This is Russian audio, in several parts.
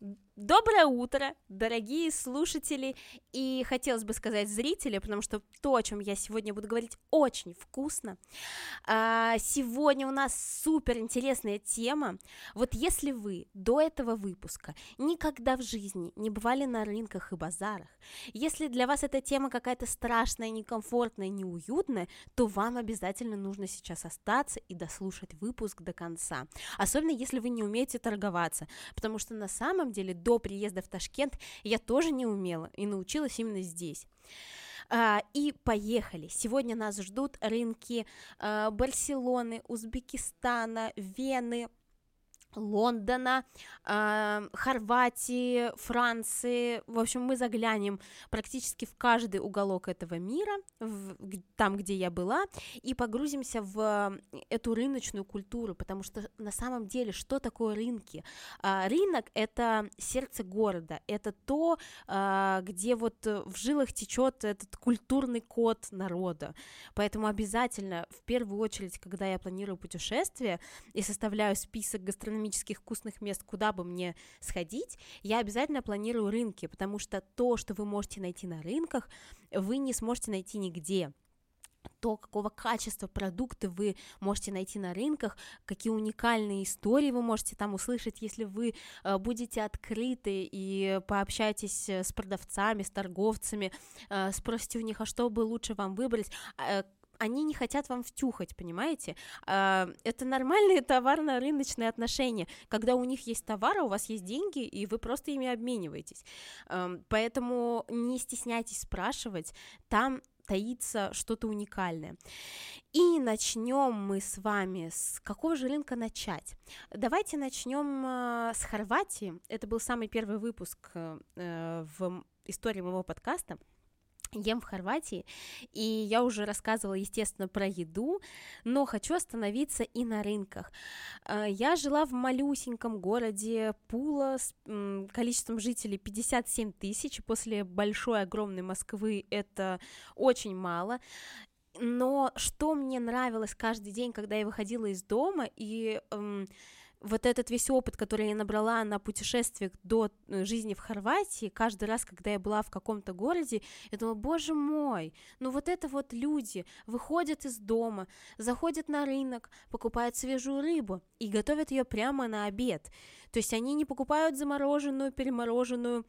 Доброе утро, дорогие слушатели и хотелось бы сказать зрители, потому что то, о чем я сегодня буду говорить, очень вкусно. А, сегодня у нас супер интересная тема. Вот если вы до этого выпуска никогда в жизни не бывали на рынках и базарах, если для вас эта тема какая-то страшная, некомфортная, неуютная, то вам обязательно нужно сейчас остаться и дослушать выпуск до конца. Особенно если вы не умеете торговаться, потому что на самом деле до приезда в Ташкент я тоже не умела и научилась именно здесь. Uh, и поехали. Сегодня нас ждут рынки uh, Барселоны, Узбекистана, Вены, Лондона, э, Хорватии, Франции. В общем, мы заглянем практически в каждый уголок этого мира, в, там, где я была, и погрузимся в эту рыночную культуру, потому что на самом деле, что такое рынки? Э, рынок — это сердце города, это то, э, где вот в жилах течет этот культурный код народа. Поэтому обязательно, в первую очередь, когда я планирую путешествие и составляю список гастрономических гастрономических вкусных мест, куда бы мне сходить, я обязательно планирую рынки, потому что то, что вы можете найти на рынках, вы не сможете найти нигде. То, какого качества продукты вы можете найти на рынках, какие уникальные истории вы можете там услышать, если вы э, будете открыты и пообщаетесь с продавцами, с торговцами, э, спросите у них, а что бы лучше вам выбрать, э, они не хотят вам втюхать, понимаете? А, это нормальные товарно-рыночные отношения, когда у них есть товар, а у вас есть деньги, и вы просто ими обмениваетесь. Поэтому не стесняйтесь спрашивать, там таится что-то уникальное. И начнем мы с вами с какого же рынка начать? Давайте начнем а, с Хорватии. Это был самый первый выпуск э, в истории моего подкаста ем в Хорватии, и я уже рассказывала, естественно, про еду, но хочу остановиться и на рынках. А, я жила в малюсеньком городе Пула с количеством жителей 57 тысяч, после большой, огромной Москвы это очень мало, но что мне нравилось каждый день, когда я выходила из дома, и эм, вот этот весь опыт, который я набрала на путешествиях до э, жизни в Хорватии, каждый раз, когда я была в каком-то городе, я думала, боже мой, ну вот это вот люди выходят из дома, заходят на рынок, покупают свежую рыбу и готовят ее прямо на обед. То есть они не покупают замороженную, перемороженную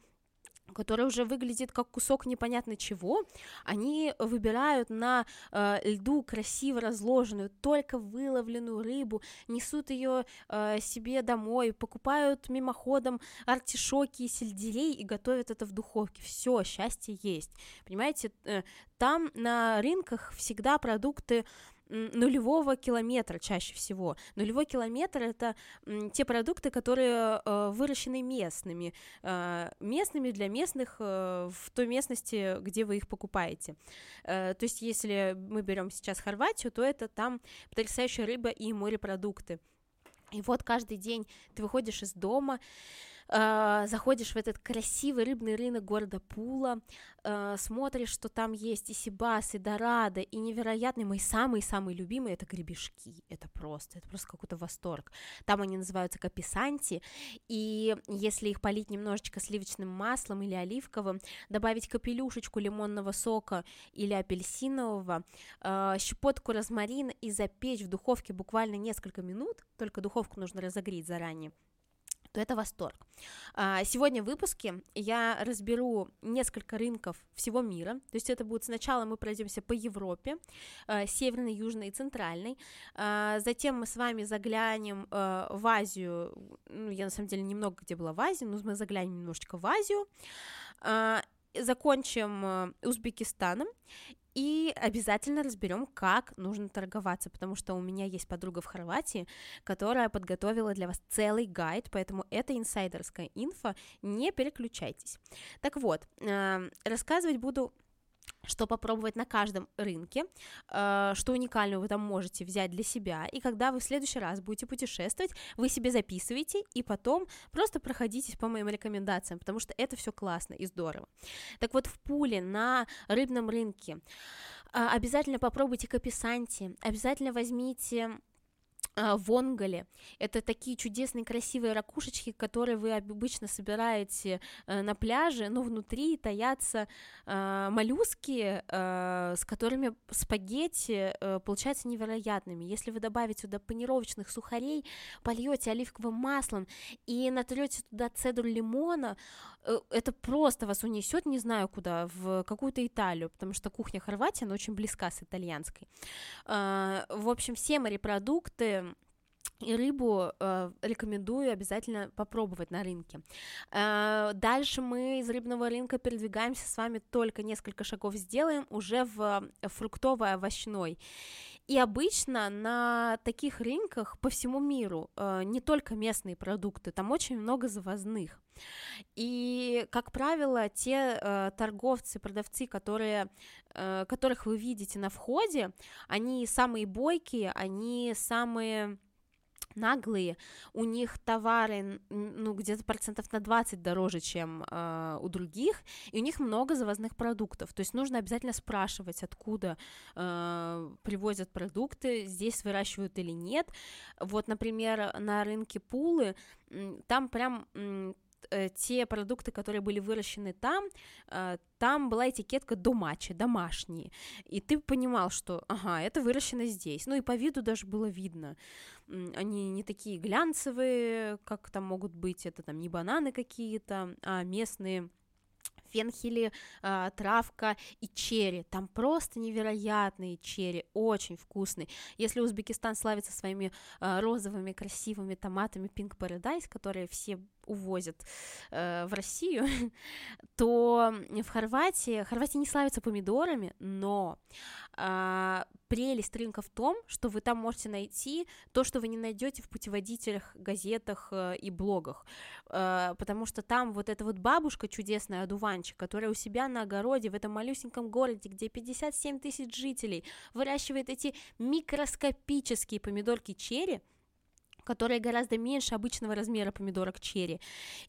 которая уже выглядит как кусок непонятно чего, они выбирают на э, льду красиво разложенную, только выловленную рыбу, несут ее э, себе домой, покупают мимоходом артишоки и сельдерей и готовят это в духовке. Все, счастье есть. Понимаете, э, там на рынках всегда продукты нулевого километра чаще всего. Нулевой километр это те продукты, которые э, выращены местными, э, местными для местных э, в той местности, где вы их покупаете. То есть, если мы берем сейчас Хорватию, то это там потрясающая рыба и морепродукты. И вот каждый день ты выходишь из дома, э, заходишь в этот красивый рыбный рынок города Пула, э, смотришь, что там есть и сибас, и дорадо, и невероятный, мой самый-самый любимый, это гребешки, это просто, это просто какой-то восторг. Там они называются каписанти, и если их полить немножечко сливочным маслом или оливковым, добавить капелюшечку лимонного сока или апельсинового, э, щепотку розмарина и запечь в духовке буквально несколько минут, только духовку нужно разогреть заранее, то это восторг. А, сегодня в выпуске я разберу несколько рынков всего мира, то есть это будет сначала мы пройдемся по Европе, а, северной, южной и центральной, а, затем мы с вами заглянем в Азию, ну, я на самом деле немного где была в Азии, но мы заглянем немножечко в Азию, закончим Узбекистаном и обязательно разберем, как нужно торговаться, потому что у меня есть подруга в Хорватии, которая подготовила для вас целый гайд, поэтому это инсайдерская инфа, не переключайтесь. Так вот, э, рассказывать буду что попробовать на каждом рынке, э, что уникального вы там можете взять для себя, и когда вы в следующий раз будете путешествовать, вы себе записываете, и потом просто проходитесь по моим рекомендациям, потому что это все классно и здорово. Так вот, в Пуле на рыбном рынке э, обязательно попробуйте каписанти, обязательно возьмите а, в Онголе. Это такие чудесные красивые ракушечки, которые вы обычно собираете э, на пляже, но внутри таятся э, моллюски, э, с которыми спагетти э, получаются невероятными. Если вы добавите туда панировочных сухарей, польете оливковым маслом и натрете туда цедру лимона, э, это просто вас унесет, не знаю куда, в какую-то Италию, потому что кухня Хорватии, она очень близка с итальянской. В общем, все морепродукты и рыбу э, рекомендую обязательно попробовать на рынке. Э, дальше мы из рыбного рынка передвигаемся с вами только несколько шагов сделаем уже в фруктово-овощной. И обычно на таких рынках по всему миру э, не только местные продукты, там очень много завозных. И, как правило, те э, торговцы, продавцы, которые, э, которых вы видите на входе, они самые бойкие, они самые наглые, у них товары, ну, где-то процентов на 20 дороже, чем э, у других, и у них много завозных продуктов, то есть нужно обязательно спрашивать, откуда э, привозят продукты, здесь выращивают или нет. Вот, например, на рынке Пулы там прям э, те продукты, которые были выращены там, э, там была этикетка домачи, домашние, и ты понимал, что, ага, это выращено здесь, ну и по виду даже было видно, они не такие глянцевые, как там могут быть, это там не бананы какие-то, а местные фенхели, э, травка и черри. Там просто невероятные черри, очень вкусные. Если Узбекистан славится своими э, розовыми красивыми томатами Pink Paradise, которые все увозят э, в Россию, то в Хорватии, Хорватия не славится помидорами, но э, прелесть рынка в том, что вы там можете найти то, что вы не найдете в путеводителях, газетах э, и блогах, э, потому что там вот эта вот бабушка чудесная, одуванчик, которая у себя на огороде в этом малюсеньком городе, где 57 тысяч жителей, выращивает эти микроскопические помидорки черри, которые гораздо меньше обычного размера помидорок черри.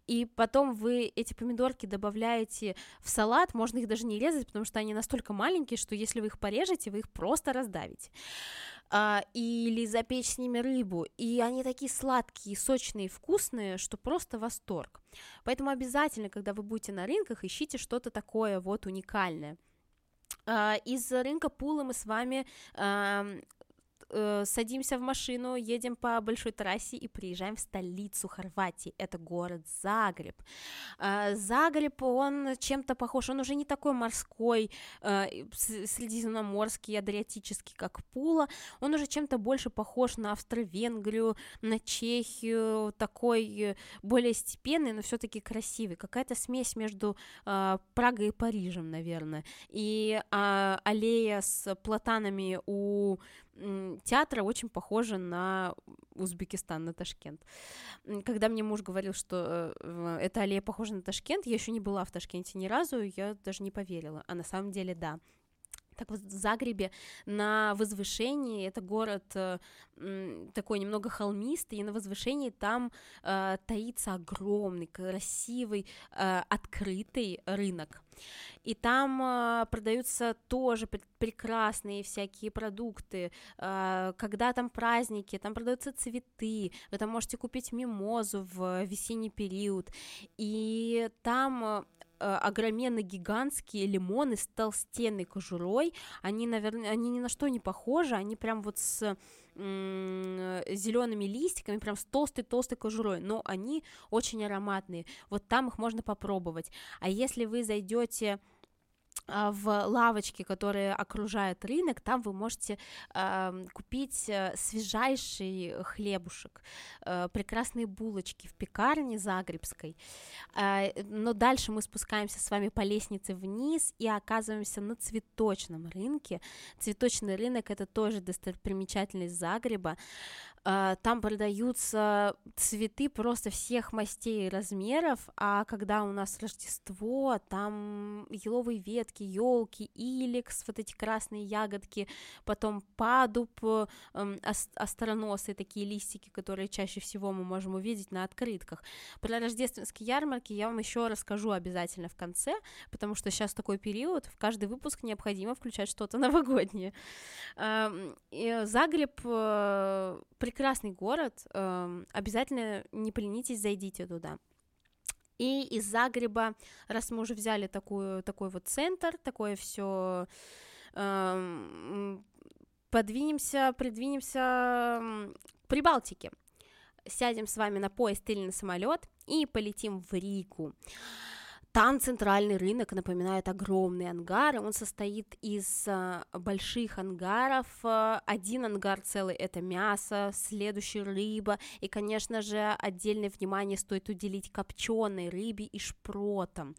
И потом вы эти помидорки добавляете в салат, можно их даже не резать, потому что они настолько маленькие, что если вы их порежете, вы их просто раздавите. А, или запечь с ними рыбу. И они такие сладкие, сочные, вкусные, что просто восторг. Поэтому обязательно, когда вы будете на рынках, ищите что-то такое вот уникальное. Uh, из рынка Пула мы с вами э, садимся в машину, едем по большой трассе и приезжаем в столицу Хорватии. Это город Загреб. Э, Загреб, он чем-то похож, он уже не такой морской, э, средиземноморский, адриатический, как Пула, он уже чем-то больше похож на Австро-Венгрию, на Чехию, такой э, более степенный, но все-таки красивый. Какая-то смесь между э, Прагой и Парижем, наверное. И э, аллея с платанами у театра очень похожа на Узбекистан, на Ташкент. Когда мне муж говорил, что э, эта аллея похожа на Ташкент, я еще не была в Ташкенте ни разу, я даже не поверила, а на самом деле да. Так вот, в Загребе на возвышении, это город э, такой немного холмистый, и на возвышении там э, таится огромный, красивый, э, открытый рынок. И там э, продаются тоже прекрасные всякие продукты. Э, когда там праздники, там продаются цветы, вы там можете купить мимозу в весенний период. И там Э, огроменно гигантские лимоны с толстенной кожурой. Они, наверное, они ни на что не похожи, они прям вот с зелеными листиками, прям с толстой-толстой кожурой, но они очень ароматные. Вот там их можно попробовать. А если вы зайдете в лавочке, которая окружает рынок, там вы можете э, купить свежайший хлебушек, э, прекрасные булочки в пекарне Загребской. Э, но дальше мы спускаемся с вами по лестнице вниз и оказываемся на цветочном рынке. Цветочный рынок это тоже достопримечательность Загреба. А, там продаются цветы просто всех мастей и размеров, а когда у нас Рождество, там еловые ветки, елки, иликс, вот эти красные ягодки, потом падуб, эм, остроносые такие листики, которые чаще всего мы можем увидеть на открытках. Про рождественские ярмарки я вам еще расскажу обязательно в конце, потому что сейчас такой период, в каждый выпуск необходимо включать что-то новогоднее. Загреб прекрасный город, эм, обязательно не поленитесь, зайдите туда. И из Загреба, раз мы уже взяли такую, такой вот центр, такое все эм, подвинемся, придвинемся к Прибалтике. Сядем с вами на поезд или на самолет и полетим в Ригу. Там центральный рынок напоминает огромные ангары. Он состоит из а, больших ангаров. А, один ангар целый это мясо, следующий рыба. И, конечно же, отдельное внимание стоит уделить копченой рыбе и шпротам.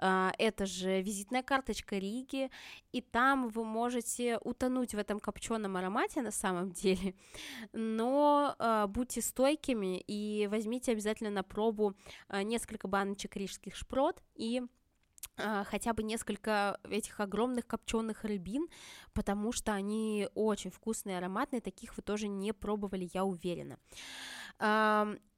А, это же визитная карточка Риги. И там вы можете утонуть в этом копченом аромате на самом деле. Но будьте стойкими и возьмите обязательно на пробу несколько баночек рижских шпрот и а, хотя бы несколько этих огромных копченых рыбин, потому что они очень вкусные, ароматные, таких вы тоже не пробовали, я уверена.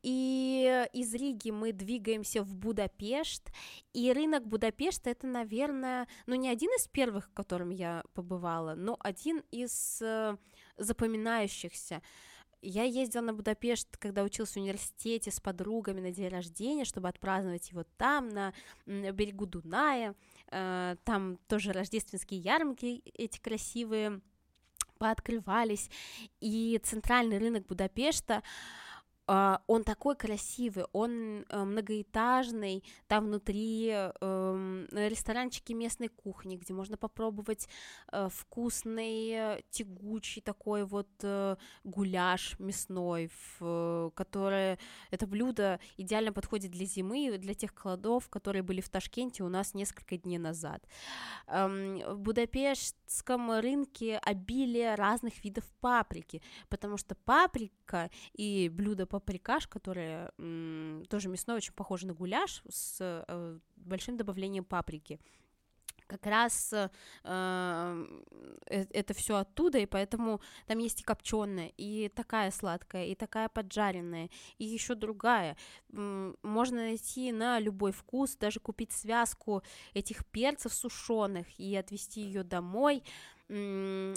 И из Риги мы двигаемся в Будапешт, и рынок Будапешта это, наверное, ну не один из первых, в котором я побывала, но один из э, запоминающихся. Я ездила на Будапешт, когда учился в университете с подругами на день рождения, чтобы отпраздновать его там, на берегу Дуная. Э, там тоже рождественские ярмарки эти красивые пооткрывались. И центральный рынок Будапешта он такой красивый, он uh, многоэтажный, там внутри uh, ресторанчики местной кухни, где можно попробовать э, вкусный, тягучий такой вот э, гуляш мясной, которое это блюдо идеально подходит для зимы, для тех кладов, которые были в Ташкенте у нас несколько дней назад. В Будапештском рынке обилие разных видов паприки, потому что паприка и блюдо паприкаш, которое м, тоже мясной, очень похоже на гуляш с э, большим добавлением паприки как раз э, э, это все оттуда, и поэтому там есть и копченая, и такая сладкая, и такая поджаренная, и еще другая. Можно найти на любой вкус, даже купить связку этих перцев сушеных и отвезти ее домой. Э,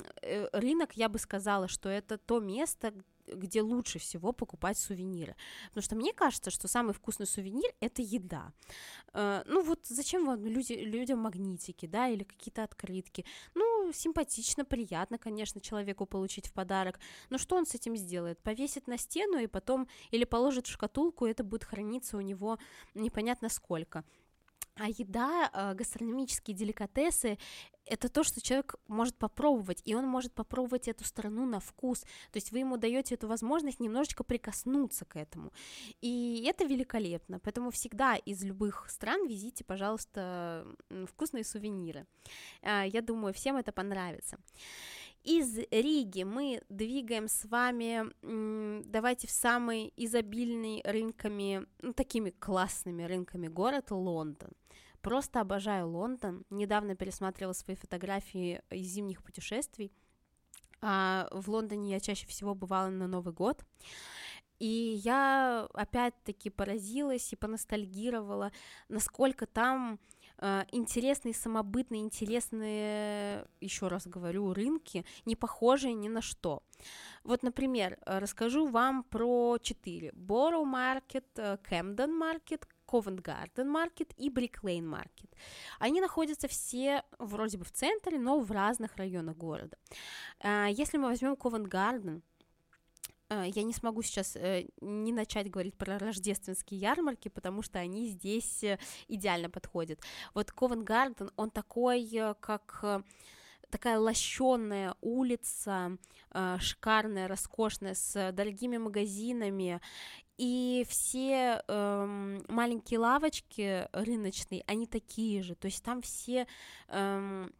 рынок, я бы сказала, что это то место, где лучше всего покупать сувениры. Потому что мне кажется, что самый вкусный сувенир — это еда. Э, ну вот зачем вам люди, людям магнитики, да, или какие-то открытки? Ну, симпатично, приятно, конечно, человеку получить в подарок. Но что он с этим сделает? Повесит на стену и потом или положит в шкатулку, и это будет храниться у него непонятно сколько. А еда, э, гастрономические деликатесы это то, что человек может попробовать, и он может попробовать эту страну на вкус. То есть вы ему даете эту возможность немножечко прикоснуться к этому. И это великолепно. Поэтому всегда из любых стран везите, пожалуйста, вкусные сувениры. А, я думаю, всем это понравится. Из Риги мы двигаем с вами, давайте в самый изобильный рынками, ну, такими классными рынками город Лондон. Просто обожаю Лондон. Недавно пересматривала свои фотографии из зимних путешествий. А в Лондоне я чаще всего бывала на Новый год. И я опять-таки поразилась и поностальгировала, насколько там э, интересные, самобытные, интересные, еще раз говорю, рынки, не похожие ни на что. Вот, например, расскажу вам про четыре. Borough Market, Camden Market, Covent Garden Market и Brick Lane Market. Они находятся все вроде бы в центре, но в разных районах города. А, если мы возьмем Covent Garden, а, я не смогу сейчас э, не начать говорить про рождественские ярмарки, потому что они здесь э, идеально подходят. Вот Garden, он такой, э, как такая лощенная улица, шикарная, роскошная, с дорогими магазинами, и все эм, маленькие лавочки рыночные, они такие же, то есть там все эм,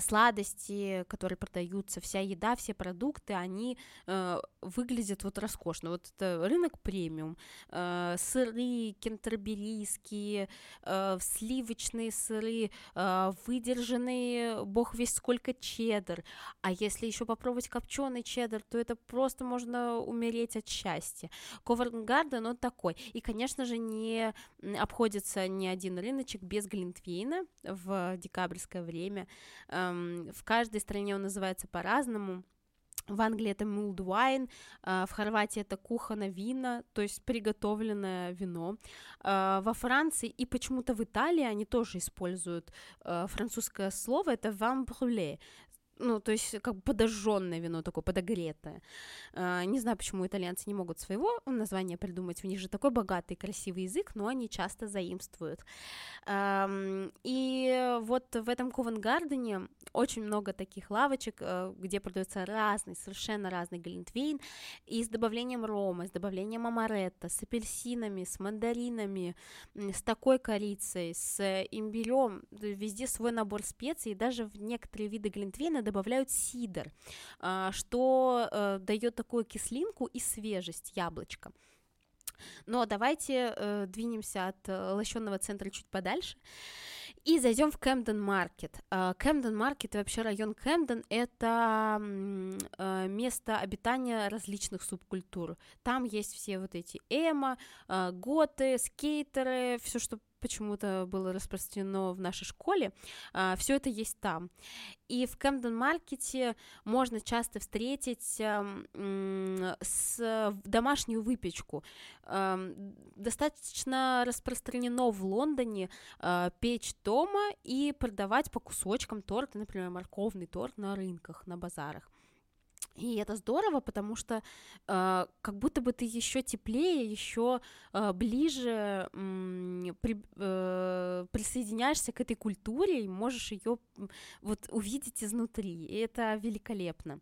сладости, которые продаются, вся еда, все продукты, они э, выглядят вот роскошно. Вот это рынок премиум, э, сыры кентерберийские, э, сливочные сыры, э, выдержанные, бог весь сколько чеддер. А если еще попробовать копченый чеддер, то это просто можно умереть от счастья. Коварнгарден, он такой. И, конечно же, не обходится ни один рыночек без глинтвейна в декабрьское время. В каждой стране он называется по-разному. в Англии это mulled wine, в Хорватии это кухона вина, то есть приготовленное вино. Во Франции и почему-то в Италии они тоже используют французское слово, это vin brûlé, ну, то есть как подожженное вино, такое подогретое. Uh, не знаю, почему итальянцы не могут своего названия придумать, у них же такой богатый, красивый язык, но они часто заимствуют. И вот в этом Ковенгардене очень много таких лавочек, uh, где продается разный, совершенно разный глинтвейн, и с добавлением рома, с добавлением амаретто, с апельсинами, с мандаринами, с такой корицей, с имбирем, везде свой набор специй, и даже в некоторые виды глинтвейна добавляют сидр, а, что э, дает такую кислинку и свежесть яблочка. Но давайте э, двинемся от э, лощенного центра чуть подальше и зайдем в Кэмден Маркет. Кэмден Маркет и вообще район Кэмден — это э, место обитания различных субкультур. Там есть все вот эти эмо, э, готы, скейтеры, все, что почему-то было распространено в нашей школе, а, все это есть там. И в Кэмден Маркете можно часто встретить с домашнюю выпечку. Достаточно распространено в Лондоне а, печь дома и продавать по кусочкам торт, например, морковный торт на рынках, на базарах. И это здорово, потому что э, как будто бы ты еще теплее, еще э, ближе при, э, присоединяешься к этой культуре и можешь ее вот увидеть изнутри. И это великолепно.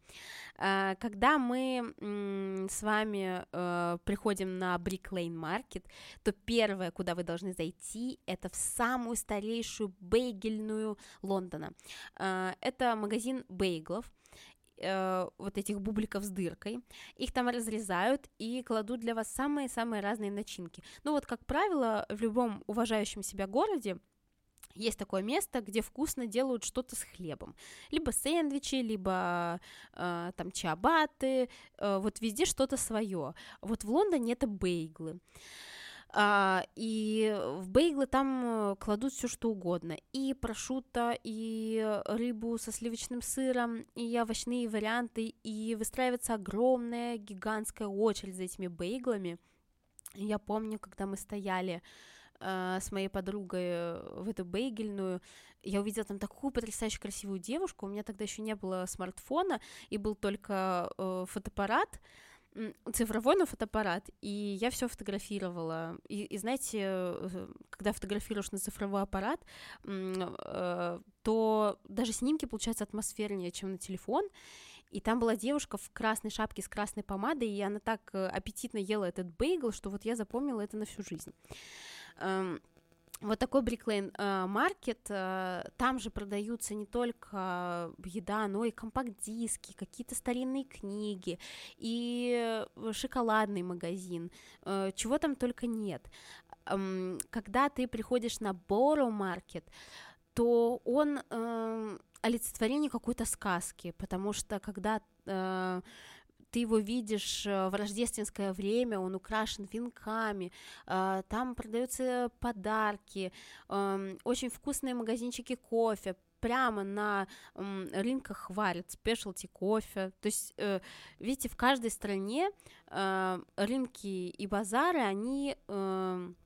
Э, когда мы э, с вами э, приходим на Brick Lane Market, то первое, куда вы должны зайти, это в самую старейшую бейгельную Лондона. Э, это магазин бейглов э, вот этих бубликов с дыркой, их там разрезают и кладут для вас самые-самые разные начинки. Ну вот, как правило, в любом уважающем себя городе есть такое место, где вкусно делают что-то с хлебом. Либо сэндвичи, либо э, там чиабаты, э, вот везде что-то свое. Вот в Лондоне это бейглы. И в бейглы там э, кладут все что угодно. И прошута, и рыбу со сливочным сыром, и овощные варианты. И выстраивается огромная, гигантская очередь за этими бейглами. Я помню, когда мы стояли э, с моей подругой в эту бейгельную, я увидела там такую потрясающе красивую девушку. У меня тогда еще не было смартфона, и был только э, фотоаппарат цифровой, но фотоаппарат, и я все фотографировала. И, и знаете, э, когда фотографируешь на цифровой аппарат, э, то даже снимки получаются атмосфернее, чем на телефон. И там была девушка в красной шапке с красной помадой, и она так э, аппетитно ела этот бейгл, что вот я запомнила это на всю жизнь. Эм, вот такой Бриклейн э, маркет, э, там же продаются не только еда, но и компакт-диски, какие-то старинные книги, и шоколадный магазин, э, чего там только нет. Эм, когда ты приходишь на Borrow Market, то он олицетворение какой-то сказки, потому что когда ты его видишь э, в рождественское время, он украшен венками, э, там продаются подарки, эм, очень вкусные магазинчики кофе, прямо на рынках варят спешлти кофе. То есть, э, видите, в каждой стране рынки и базары, они эм,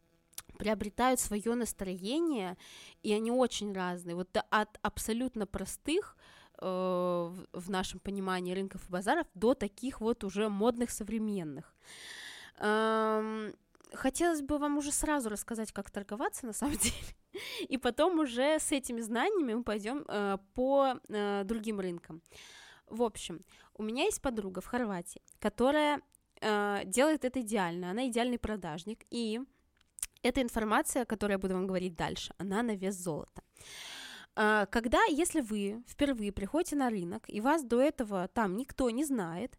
приобретают свое настроение, и они очень разные. Вот от абсолютно простых в нашем понимании рынков и базаров до таких вот уже модных современных. Хотелось бы вам уже сразу рассказать, как торговаться на самом деле, и потом уже с этими знаниями мы пойдем э, по э, другим рынкам. В общем, у меня есть подруга в Хорватии, которая делает это идеально, она идеальный продажник, и эта информация, которую я буду вам говорить дальше, она на вес золота. Когда, если вы впервые приходите на рынок, и вас до этого там никто не знает,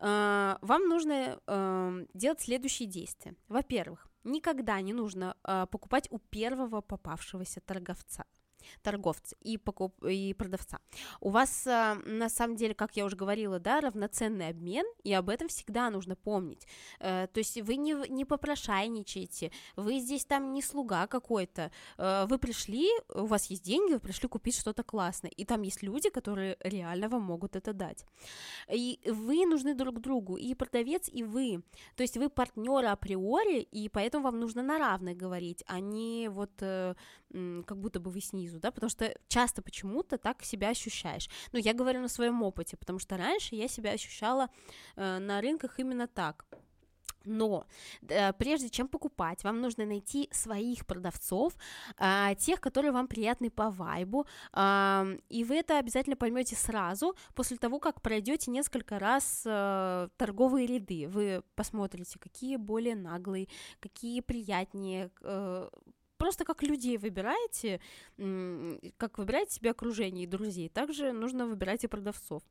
а, вам нужно эм, делать следующие действия. Во-первых, никогда не нужно а, покупать у первого попавшегося торговца. Торговца и, покуп... и продавца. У вас, э, на самом деле, как я уже говорила, да, равноценный обмен, и об этом всегда нужно помнить. Э, то есть вы не, не попрошайничаете, вы здесь там не слуга какой-то, э, вы пришли, у вас есть деньги, вы пришли купить что-то классное, и там есть люди, которые реально вам могут это дать. И вы нужны друг другу, и продавец, и вы. То есть вы партнеры априори, и поэтому вам нужно на равных говорить, а не вот как будто бы вы снизу, да, потому что часто почему-то так себя ощущаешь. Ну, я говорю на своем опыте, потому что раньше я себя ощущала э, на рынках именно так. Но э, прежде чем покупать, вам нужно найти своих продавцов, э, тех, которые вам приятны по вайбу, э, и вы это обязательно поймете сразу после того, как пройдете несколько раз э, торговые ряды. Вы посмотрите, какие более наглые, какие приятнее. Э, просто как людей выбираете, как выбираете себе окружение и друзей, также нужно выбирать и продавцов.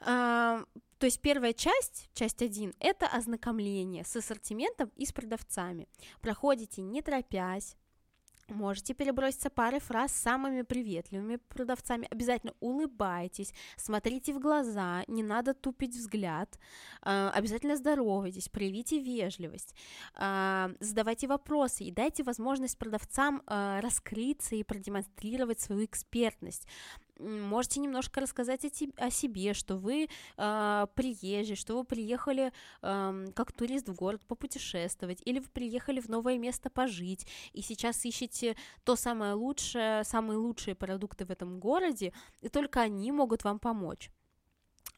А, то есть первая часть, часть 1, это ознакомление с ассортиментом и с продавцами. Проходите не торопясь, Можете переброситься парой фраз с самыми приветливыми продавцами. Обязательно улыбайтесь, смотрите в глаза, не надо тупить взгляд. А, обязательно здоровайтесь, проявите вежливость, а, задавайте вопросы и дайте возможность продавцам а, раскрыться и продемонстрировать свою экспертность можете немножко рассказать о, те, о себе, что вы э, приезжий, что вы приехали э, как турист в город попутешествовать, или вы приехали в новое место пожить, и сейчас ищете то самое лучшее, самые лучшие продукты в этом городе, и только они могут вам помочь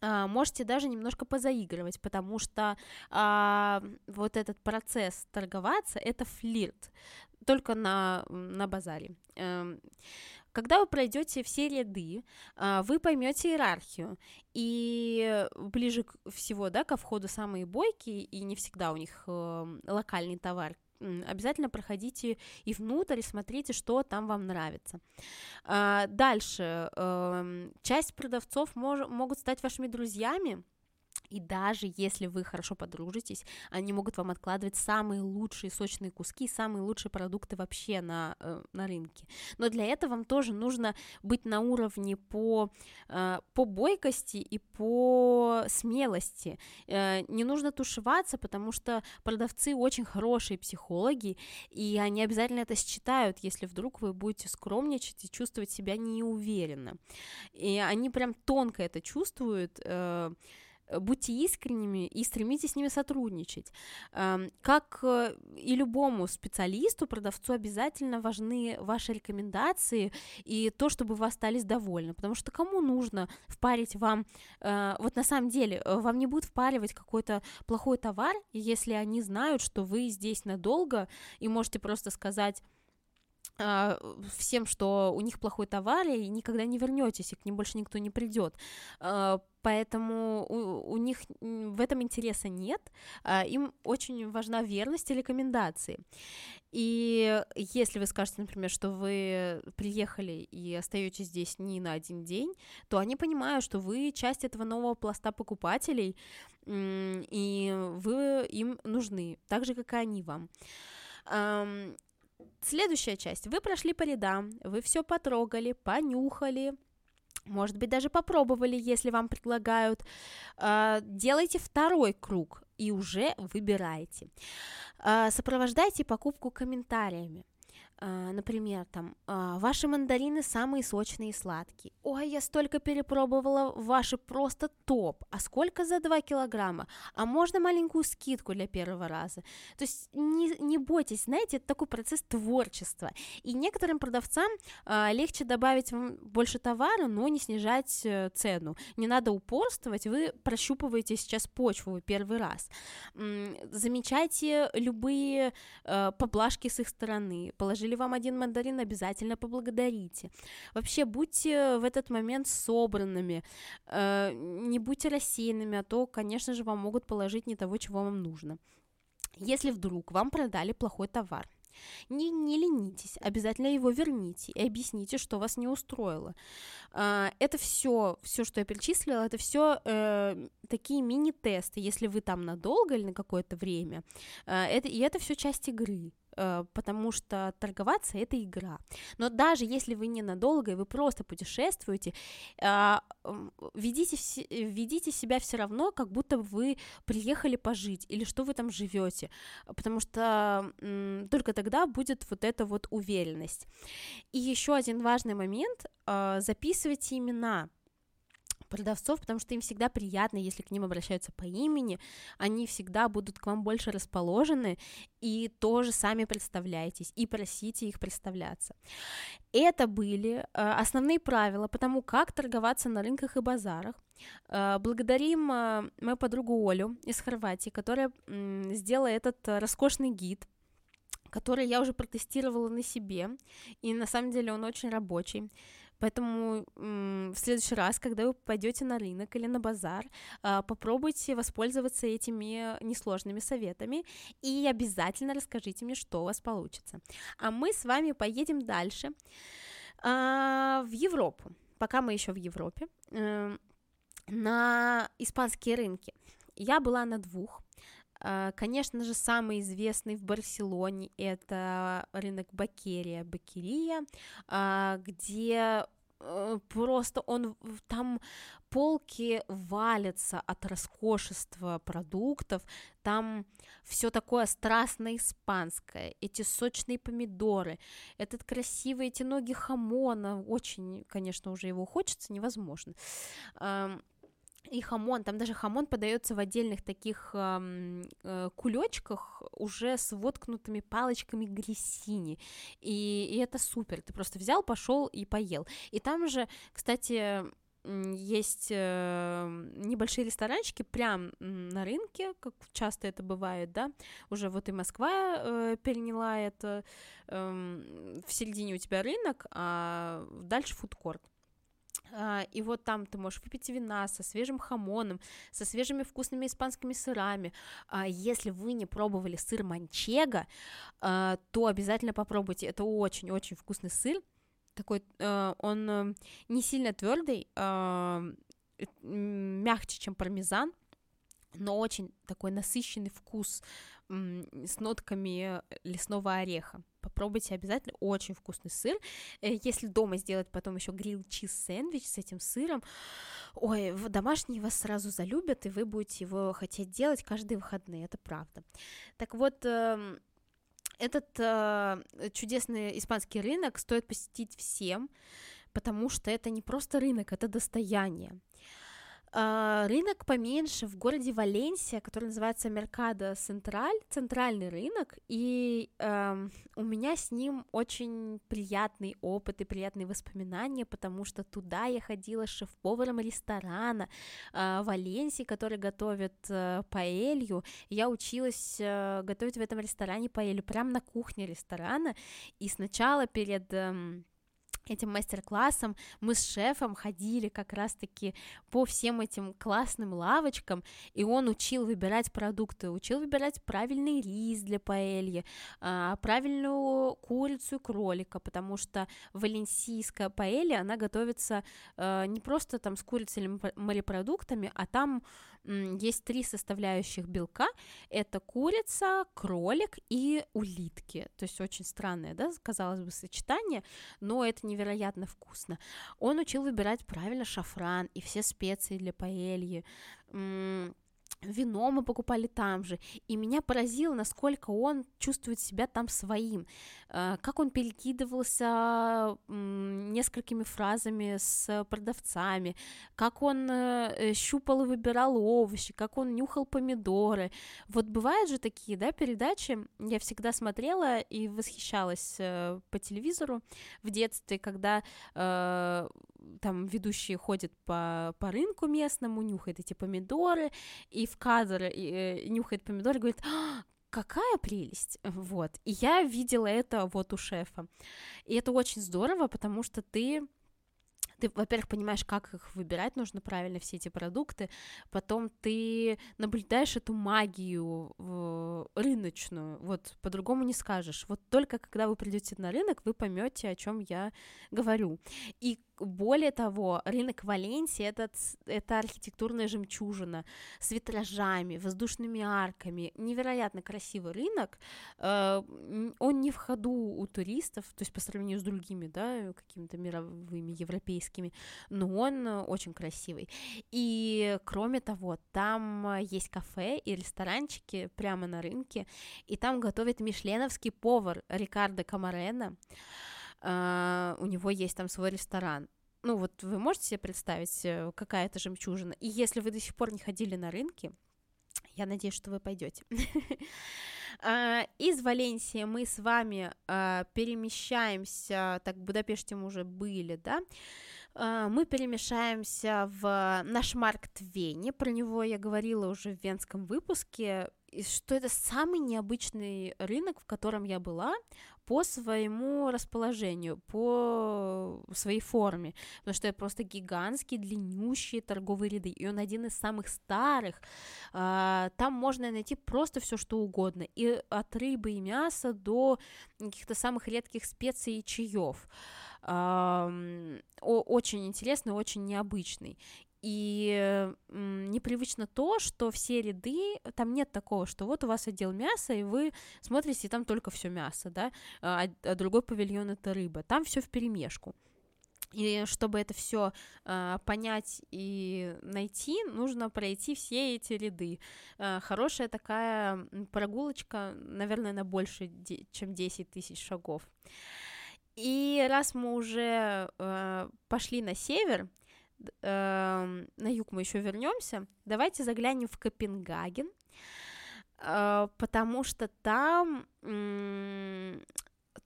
можете даже немножко позаигрывать, потому что а, вот этот процесс торговаться это флирт только на, на базаре. Когда вы пройдете все ряды, а, вы поймете иерархию, и ближе всего, да, ко входу самые бойкие, и не всегда у них эм, локальный товар, обязательно проходите и внутрь, смотрите, что там вам нравится. А, дальше, эм, часть продавцов мож, могут стать вашими друзьями, и даже если вы хорошо подружитесь, они могут вам откладывать самые лучшие сочные куски, самые лучшие продукты вообще на, э, на рынке. Но для этого вам тоже нужно быть на уровне по, э, по бойкости и по смелости. Э, не нужно тушеваться, потому что продавцы очень хорошие психологи, и они обязательно это считают, если вдруг вы будете скромничать и чувствовать себя неуверенно. И они прям тонко это чувствуют, будьте искренними и стремитесь с ними сотрудничать. Эм, как э, и любому специалисту, продавцу обязательно важны ваши рекомендации и то, чтобы вы остались довольны, потому что кому нужно впарить вам, э, вот на самом деле, э, вам не будут впаривать какой-то плохой товар, если они знают, что вы здесь надолго, и можете просто сказать, всем, что у них плохой товар, и никогда не вернетесь, и к ним больше никто не придет поэтому у, у них в этом интереса нет, а, им очень важна верность и рекомендации. И если вы скажете, например, что вы приехали и остаетесь здесь не на один день, то они понимают, что вы часть этого нового пласта покупателей, и вы им нужны, так же, как и они вам. Следующая часть. Вы прошли по рядам, вы все потрогали, понюхали, может быть, даже попробовали, если вам предлагают. А, делайте второй круг и уже выбирайте. А, сопровождайте покупку комментариями. А, например, там, а, ваши мандарины самые сочные и сладкие. Ой, я столько перепробовала, ваши просто топ. А сколько за 2 килограмма? А можно маленькую скидку для первого раза? То есть не, не бойтесь, знаете, это такой процесс творчества. И некоторым продавцам а, легче добавить больше товара, но не снижать э, цену. Не надо упорствовать, вы прощупываете сейчас почву первый раз. Замечайте любые э, поблажки с их стороны, положили предложили вам один мандарин, обязательно поблагодарите. Вообще, будьте в этот момент собранными, э, не будьте рассеянными, а то, конечно же, вам могут положить не того, чего вам нужно. Если вдруг вам продали плохой товар, не, не ленитесь, обязательно его верните и объясните, что вас не устроило. А, это все, все, что я перечислила, это все э, такие мини-тесты, если вы там надолго или на какое-то время. Э, это, и это все часть игры. Э, потому что торговаться это игра. Но даже если вы ненадолго и вы просто путешествуете, э, ведите, ведите себя все равно, как будто вы приехали пожить или что вы там живете, потому что только тогда будет вот эта вот уверенность. И еще один важный момент: записывайте имена продавцов, потому что им всегда приятно, если к ним обращаются по имени, они всегда будут к вам больше расположены и тоже сами представляйтесь и просите их представляться. Это были э, основные правила по тому, как торговаться на рынках и базарах. Э, благодарим э, мою подругу Олю из Хорватии, которая сделала этот роскошный гид который я уже протестировала на себе, и на самом деле он очень рабочий. Поэтому в следующий раз, когда вы пойдете на рынок или на базар, а, попробуйте воспользоваться этими несложными советами и обязательно расскажите мне, что у вас получится. А мы с вами поедем дальше а, в Европу. Пока мы еще в Европе, эм, на испанские рынки. Я была на двух. А, конечно же, самый известный в Барселоне это рынок Бакерия, Бакерия, а, где э, просто он там полки валятся от роскошества продуктов, там все такое страстно испанское, эти сочные помидоры, этот красивый, эти ноги хамона, очень, конечно, уже его хочется, невозможно и хамон, там даже хамон подается в отдельных таких э, э, кулечках уже с воткнутыми палочками грессини, и, и это супер, ты просто взял, пошел и поел. И там же, кстати, есть э, небольшие ресторанчики прям на рынке, как часто это бывает, да, уже вот и Москва э, переняла это, э, в середине у тебя рынок, а дальше фудкорт. А, и вот там ты можешь выпить вина со свежим хамоном, со свежими вкусными испанскими сырами. А, если вы не пробовали сыр манчего, а, то обязательно попробуйте. Это очень-очень вкусный сыр. Такой, он э, не сильно твердый, мягче, чем пармезан, но очень такой насыщенный вкус с нотками лесного ореха. Попробуйте обязательно, очень вкусный сыр. Э, если дома сделать потом еще грилл чиз сэндвич с этим сыром, ой, домашние вас сразу залюбят, и вы будете его хотеть делать каждые выходные, это правда. Так вот, эм, этот э, чудесный испанский рынок стоит посетить всем, потому что это не просто рынок, это достояние. Uh, рынок поменьше в городе Валенсия, который называется Меркадо Централь, центральный рынок, и uh, у меня с ним очень приятный опыт и приятные воспоминания, потому что туда я ходила шеф-поваром ресторана uh, Валенсии, который готовит uh, паэлью. Я училась uh, готовить в этом ресторане паэлью прямо на кухне ресторана, и сначала перед... Uh, этим мастер-классом. Мы с шефом ходили как раз-таки по всем этим классным лавочкам, и он учил выбирать продукты, учил выбирать правильный рис для паэльи, а, правильную курицу и кролика, потому что валенсийская паэлья, она готовится а, не просто там с курицей или морепродуктами, а там есть три составляющих белка. Это курица, кролик и улитки. То есть очень странное, да, казалось бы, сочетание, но это невероятно вкусно. Он учил выбирать правильно шафран и все специи для паэльи вино мы покупали там же, и меня поразило, насколько он чувствует себя там своим, э, как он перекидывался несколькими фразами с продавцами, как он э, щупал и выбирал овощи, как он нюхал помидоры. Вот бывают же такие, да, передачи, я всегда смотрела и восхищалась э, по телевизору в детстве, когда там ведущий ходит по, по рынку местному, нюхает эти помидоры, и в кадр и, э, нюхает помидоры и говорит, а, какая прелесть, вот, и я видела это вот у шефа, и это очень здорово, потому что ты ты, во-первых, понимаешь, как их выбирать нужно правильно, все эти продукты, потом ты наблюдаешь эту магию рыночную, вот по-другому не скажешь. Вот только когда вы придете на рынок, вы поймете, о чем я говорю. И более того, рынок Валенсии это, это архитектурная жемчужина с витражами, воздушными арками, невероятно красивый рынок. Э, он не в ходу у туристов, то есть по сравнению с другими, да, какими-то мировыми, европейскими, но он очень красивый. И кроме того, там есть кафе и ресторанчики прямо на рынке, и там готовит мишленовский повар Рикардо Камарена. Uh, у него есть там свой ресторан. Ну вот вы можете себе представить, э, какая это жемчужина. И если вы до сих пор не ходили на рынки, я надеюсь, что вы пойдете. А, из Валенсии мы с вами а, перемещаемся, так в Будапеште мы уже были, да, а, мы перемешаемся в наш Марк Твене, про него я говорила уже в венском выпуске, что это самый необычный рынок, в котором я была по своему расположению, по своей форме, потому что это просто гигантские, длиннющие торговые ряды, и он один из самых старых, а, там можно найти просто все что угодно, и от рыбы и мяса до каких-то самых редких специй и чаев, очень интересный, очень необычный. И непривычно то, что все ряды, там нет такого, что вот у вас отдел мяса, и вы смотрите, и там только все мясо, да, а, а другой павильон это рыба. Там все в перемешку. И чтобы это все э, а, понять и найти, нужно пройти все эти ряды. Э, хорошая такая прогулочка, наверное, на больше, чем 10 тысяч шагов. И раз мы уже э, пошли на север, э, на юг мы еще вернемся, давайте заглянем в Копенгаген, э, потому что там э,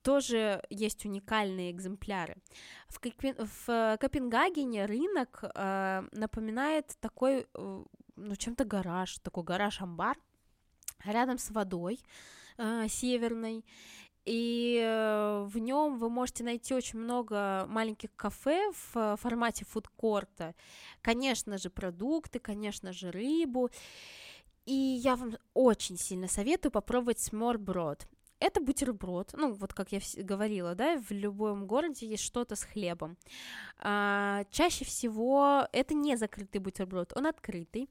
тоже есть уникальные экземпляры. В, Копен... в Копенгагене рынок э, напоминает такой, э, ну, чем-то гараж, такой гараж-амбар рядом с водой э, северной, и э, в нем вы можете найти очень много маленьких кафе в э, формате фудкорта. Конечно же, продукты, конечно же, рыбу. И я вам очень сильно советую попробовать сморброд. Это бутерброд, ну, вот как я говорила, да, в любом городе есть что-то с хлебом. А, чаще всего это не закрытый бутерброд, он открытый.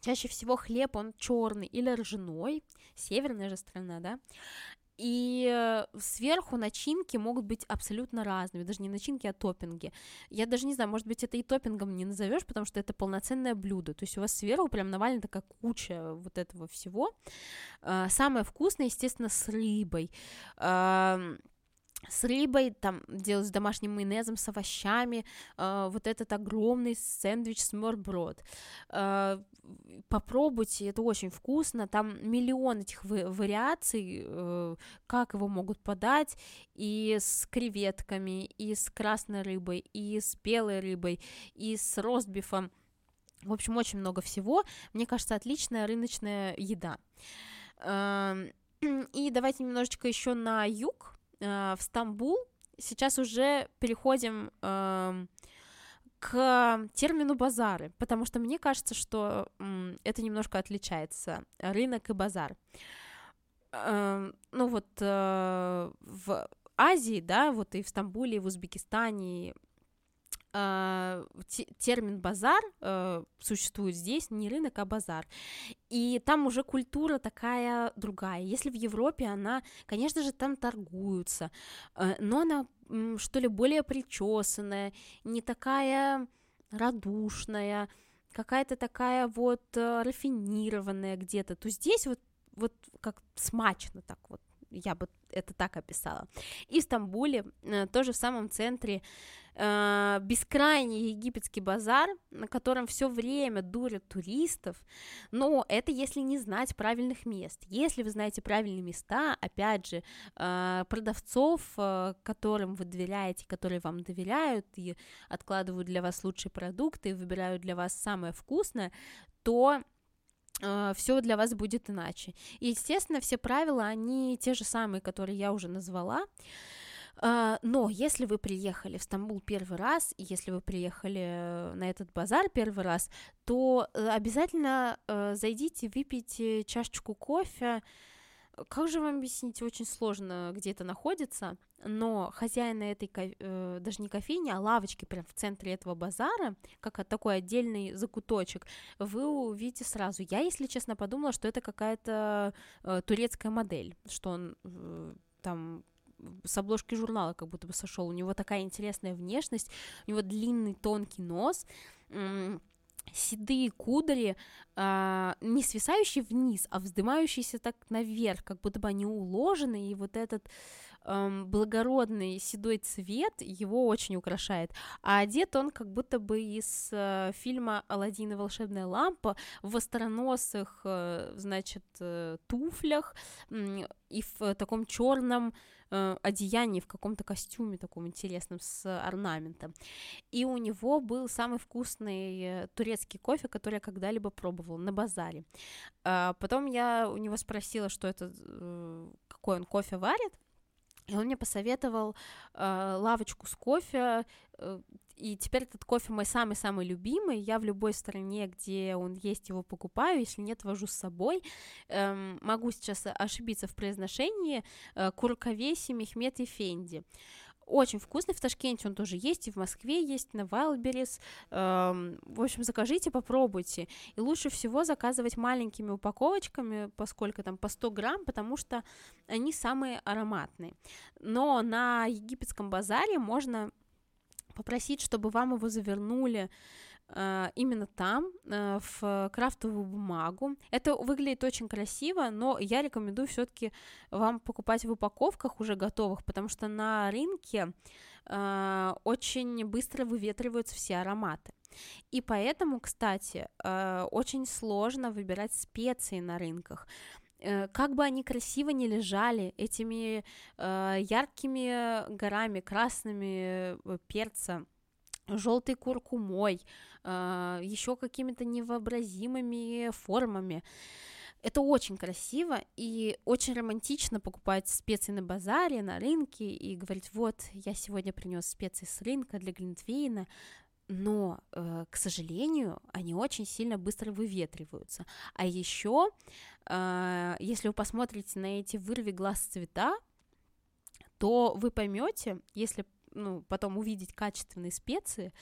Чаще всего хлеб, он черный или ржаной, северная же страна, да, и э, сверху начинки могут быть абсолютно разными, даже не начинки, а топпинги. Я даже не знаю, может быть, это и топпингом не назовешь, потому что это полноценное блюдо. То есть у вас сверху прям навалена такая куча вот этого всего. Э, самое вкусное, естественно, с рыбой с рыбой, там делать с домашним майонезом, с овощами, э, вот этот огромный сэндвич сморброд. Э, попробуйте, это очень вкусно, там миллион этих вариаций, э, как его могут подать, и с креветками, и с красной рыбой, и с белой рыбой, и с ростбифом. В общем, очень много всего. Мне кажется, отличная рыночная еда. Э, и давайте немножечко еще на юг в Стамбул. Сейчас уже переходим э, к термину базары, потому что мне кажется, что э, это немножко отличается рынок и базар. Э, ну вот э, в Азии, да, вот и в Стамбуле, и в Узбекистане, э, термин базар э, существует здесь, не рынок, а базар. И там уже культура такая другая. Если в Европе она, конечно же, там торгуются, э, но она что ли более причесанная, не такая радушная, какая-то такая вот э, рафинированная где-то, то здесь вот вот как смачно так вот я бы это так описала. И в Стамбуле, тоже в самом центре, э, бескрайний египетский базар, на котором все время дурят туристов, но это если не знать правильных мест. Если вы знаете правильные места, опять же, э, продавцов, которым вы доверяете, которые вам доверяют и откладывают для вас лучшие продукты и выбирают для вас самое вкусное, то э, все для вас будет иначе. И, естественно, все правила, они те же самые, которые я уже назвала. Uh, но если вы приехали в Стамбул первый раз, и если вы приехали на этот базар первый раз, то э, обязательно uh, зайдите, выпейте чашечку кофе, как же вам объяснить, очень сложно, где это находится, но хозяина этой, э, даже не кофейни, а лавочки прям в центре этого базара, как такой отдельный закуточек, вы увидите сразу. Я, если честно, подумала, что это какая-то э, турецкая модель, что он э, там с обложки журнала как будто бы сошел. У него такая интересная внешность, у него длинный тонкий нос, седые кудри, а, не свисающие вниз, а вздымающиеся так наверх, как будто бы они уложены, и вот этот эм, благородный седой цвет его очень украшает. А одет он как будто бы из э, фильма «Аладдин и волшебная лампа» в остроносых, э, значит, э, туфлях э, и в э, таком черном э, одеянии, в каком-то костюме таком интересном с орнаментом. И у него был самый вкусный э, турецкий кофе, который я когда-либо пробовала на базаре. Э, потом я у него спросила, что это, э, какой он кофе варит, и он мне посоветовал э, лавочку с кофе, э, и теперь этот кофе мой самый-самый любимый. Я в любой стране, где он есть, его покупаю. Если нет, вожу с собой. Эм, могу сейчас ошибиться в произношении. Э, Куркавеси, Мехмед и Фенди. Очень вкусный, в Ташкенте он тоже есть, и в Москве есть, на Wildberries. Эм, в общем, закажите, попробуйте. И лучше всего заказывать маленькими упаковочками, поскольку там по 100 грамм, потому что они самые ароматные. Но на египетском базаре можно попросить, чтобы вам его завернули э, именно там, э, в крафтовую бумагу. Это выглядит очень красиво, но я рекомендую все-таки вам покупать в упаковках уже готовых, потому что на рынке э, очень быстро выветриваются все ароматы. И поэтому, кстати, очень сложно выбирать специи на рынках как бы они красиво не лежали этими э, яркими горами красными э, перца, желтой куркумой, э, еще какими-то невообразимыми формами. Это очень красиво и очень романтично покупать специи на базаре, на рынке и говорить, вот, я сегодня принес специи с рынка для Глинтвейна, но, э, к сожалению, они очень сильно быстро выветриваются. А еще, э, если вы посмотрите на эти вырви глаз цвета, то вы поймете, если ну, потом увидеть качественные специи,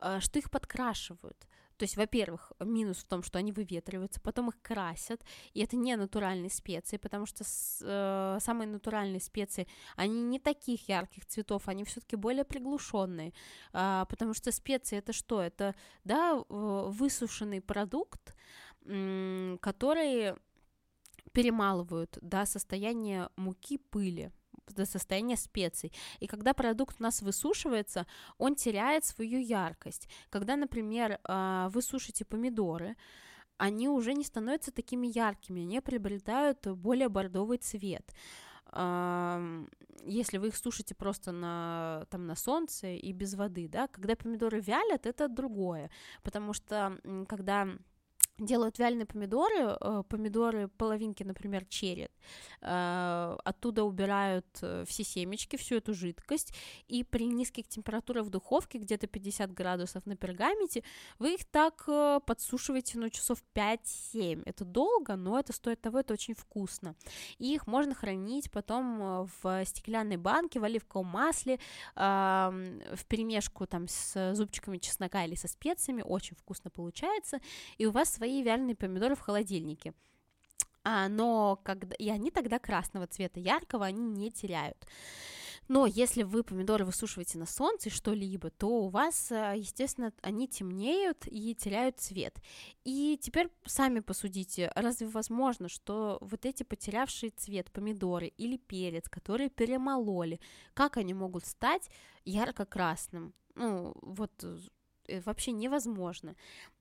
э, что их подкрашивают. То есть, во-первых, минус в том, что они выветриваются, потом их красят, и это не натуральные специи, потому что с, э, самые натуральные специи, они не таких ярких цветов, они все-таки более приглушенные, э, потому что специи это что? Это, да, высушенный продукт, э, который перемалывают до состояния муки пыли, до состояния специй. И когда продукт у нас высушивается, он теряет свою яркость. Когда, например, а, вы сушите помидоры, они уже не становятся такими яркими, они приобретают более бордовый цвет если вы их сушите просто на, там, на солнце и без воды, да, когда помидоры вялят, это другое, потому что когда делают вяленые помидоры, э, помидоры половинки, например, черри, э, оттуда убирают э, все семечки, всю эту жидкость, и при низких температурах в духовке, где-то 50 градусов на пергаменте, вы их так подсушиваете, ну, часов 5-7. Это долго, но это стоит того, это очень вкусно. И их можно хранить потом в стеклянной банке, в оливковом масле, в перемешку там с зубчиками чеснока или со специями, очень вкусно получается, и у вас свои свои вяленые помидоры в холодильнике. А, но когда, и они тогда красного цвета, яркого они не теряют. Но если вы помидоры высушиваете на солнце что-либо, то у вас, э, естественно, они темнеют и теряют цвет. И теперь сами посудите, разве возможно, что вот эти потерявшие цвет помидоры или перец, которые перемололи, как они могут стать ярко-красным? Ну, вот вообще невозможно.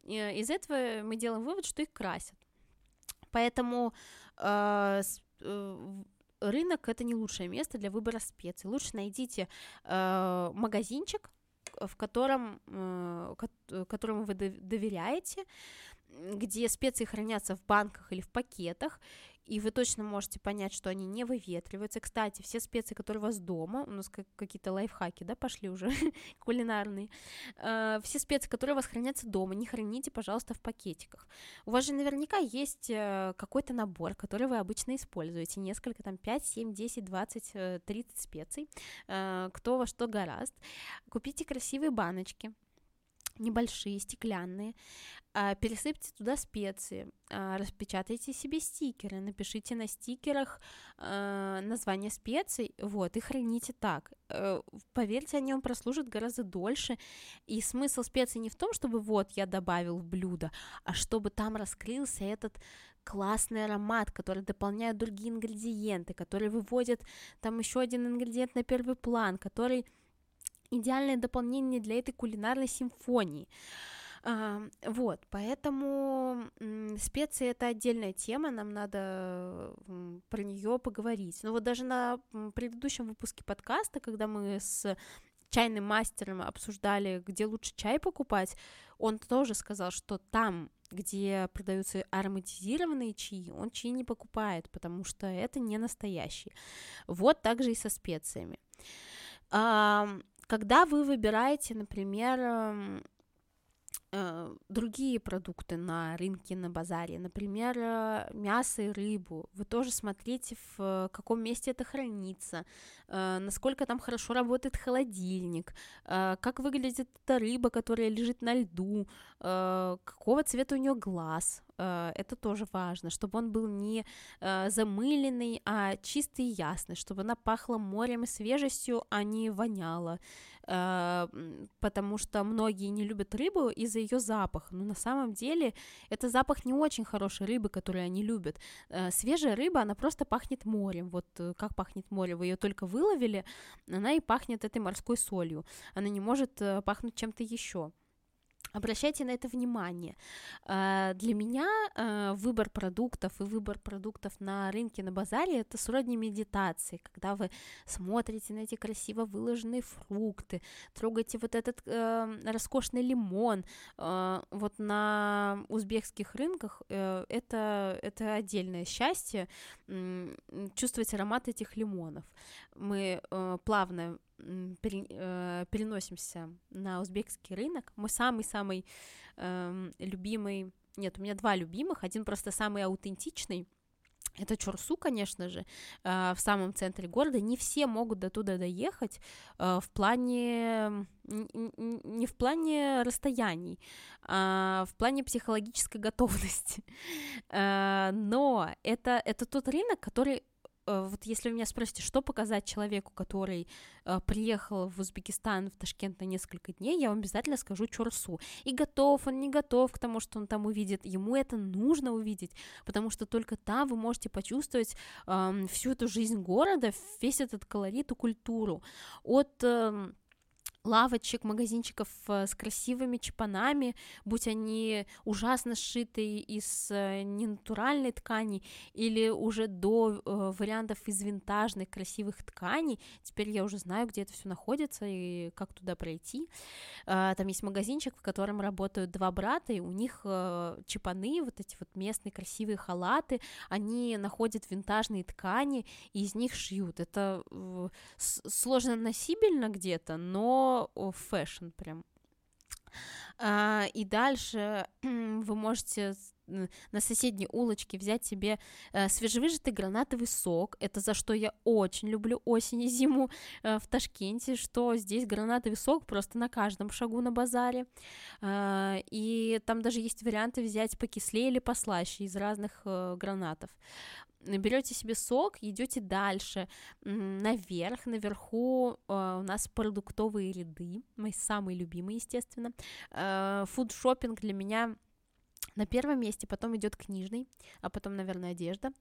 Э, из этого мы делаем вывод, что их красят. Поэтому э, э, рынок это не лучшее место для выбора специй. Лучше найдите э, магазинчик, в котором, э, которому вы доверяете, где специи хранятся в банках или в пакетах, и вы точно можете понять, что они не выветриваются. Кстати, все специи, которые у вас дома, у нас какие-то лайфхаки, да, пошли уже кулинарные, э, все специи, которые у вас хранятся дома, не храните, пожалуйста, в пакетиках. У вас же наверняка есть э, какой-то набор, который вы обычно используете, несколько, там, 5, 7, 10, 20, 30 специй, э, кто во что гораст. Купите красивые баночки, небольшие, стеклянные, пересыпьте туда специи, а, распечатайте себе стикеры, напишите на стикерах а, название специй, вот, и храните так. Э, поверьте, они вам прослужат гораздо дольше, и смысл специй не в том, чтобы вот я добавил в блюдо, а чтобы там раскрылся этот классный аромат, который дополняет другие ингредиенты, который выводит там еще один ингредиент на первый план, который идеальное дополнение для этой кулинарной симфонии. Вот, поэтому специи это отдельная тема, нам надо про нее поговорить. Но вот даже на предыдущем выпуске подкаста, когда мы с чайным мастером обсуждали, где лучше чай покупать, он тоже сказал, что там, где продаются ароматизированные чаи, он чаи не покупает, потому что это не настоящий. Вот так же и со специями. Когда вы выбираете, например, другие продукты на рынке, на базаре, например, э, мясо и рыбу, вы тоже смотрите, в э, каком месте это хранится, насколько там хорошо работает холодильник, как выглядит эта рыба, которая лежит на льду, какого цвета у нее глаз, Э, это тоже важно, чтобы он был не э, замыленный, а чистый и ясный, чтобы она пахла морем и свежестью, а не воняла, э, потому что многие не любят рыбу из-за ее запаха, но на самом деле это запах не очень хорошей рыбы, которую они любят. Свежая рыба, она просто пахнет морем, вот как пахнет море, вы ее только выловили, она и пахнет этой морской солью, она не может пахнуть чем-то еще. Обращайте на это внимание. А, для меня а, выбор продуктов и выбор продуктов на рынке, на базаре это сродни медитации, когда вы смотрите на эти красиво выложенные фрукты, трогаете вот этот э, роскошный лимон. Э, вот на узбекских рынках э, это, это отдельное счастье чувствовать аромат этих лимонов. Мы э, плавно переносимся на узбекский рынок. Мой самый-самый э, любимый, нет, у меня два любимых, один просто самый аутентичный, это Чорсу, конечно же, э, в самом центре города. Не все могут до туда доехать э, в плане не в плане расстояний, а в плане психологической готовности. Э, но это, это тот рынок, который Э, вот если вы меня спросите, что показать человеку, который э, приехал в Узбекистан, в Ташкент на несколько дней, я вам обязательно скажу Чорсу. И готов он, не готов к тому, что он там увидит, ему это нужно увидеть, потому что только там вы можете почувствовать э, всю эту жизнь города, весь этот колорит и культуру. От э, лавочек, магазинчиков э, с красивыми чепанами, будь они ужасно сшитые из э, ненатуральной ткани или уже до э, вариантов из винтажных красивых тканей. Теперь я уже знаю, где это все находится и как туда пройти. Там есть магазинчик, в котором работают два брата, и у них чапаны, вот эти вот местные красивые халаты, они находят винтажные ткани и из них шьют. Это сложно носибельно где-то, но fashion прям. А, и дальше вы можете на соседней улочке взять себе э, свежевыжатый гранатовый сок. Это за что я очень люблю осень и зиму э, в Ташкенте, что здесь гранатовый сок просто на каждом шагу на базаре. Э, и там даже есть варианты взять покислее или послаще из разных э, гранатов берете себе сок, идете дальше, наверх, наверху э, у нас продуктовые ряды, мои самые любимые, естественно. Э, фудшопинг для меня на первом месте, потом идет книжный, а потом, наверное, одежда.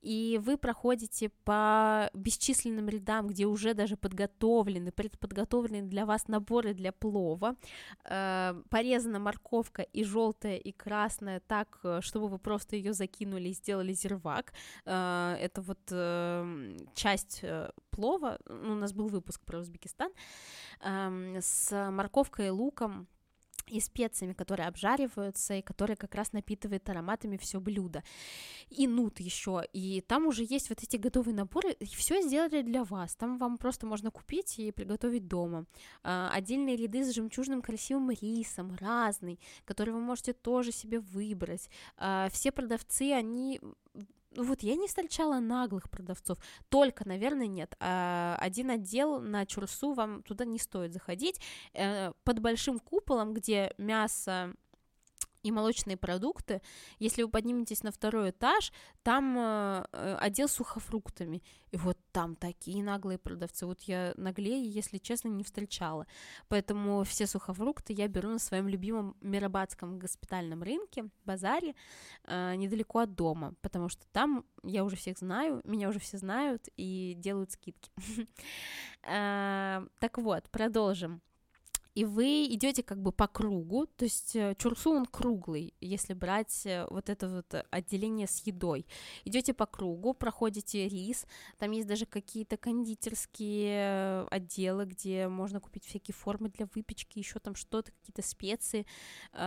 И вы проходите по бесчисленным рядам, где уже даже подготовлены, предподготовлены для вас наборы для плова. Э, порезана морковка и желтая, и красная так, э, чтобы вы просто ее закинули и сделали зирвак. Э, это вот часть плова. Ну, у нас был выпуск про Узбекистан э, с морковкой и луком и специями, которые обжариваются, и которые как раз напитывают ароматами все блюдо. И нут еще. И там уже есть вот эти готовые наборы, и все сделали для вас. Там вам просто можно купить и приготовить дома. А, отдельные ряды с жемчужным красивым рисом, разный, который вы можете тоже себе выбрать. А, все продавцы, они ну вот я не встречала наглых продавцов, только, наверное, нет. А, один отдел на Чурсу вам туда не стоит заходить. Э, под большим куполом, где мясо и молочные продукты. Если вы подниметесь на второй этаж, там э, э, отдел сухофруктами. И вот там такие наглые продавцы. Вот я наглее, если честно, не встречала. Поэтому все сухофрукты я беру на своем любимом Мирабадском госпитальном рынке, базаре, э, недалеко от дома, потому что там я уже всех знаю, меня уже все знают и делают скидки. Э, так вот, продолжим и вы идете как бы по кругу, то есть э, чурсу он круглый, если брать э, вот это вот отделение с едой. Идете по кругу, проходите рис, там есть даже какие-то кондитерские э, отделы, где можно купить всякие формы для выпечки, еще там что-то, какие-то специи.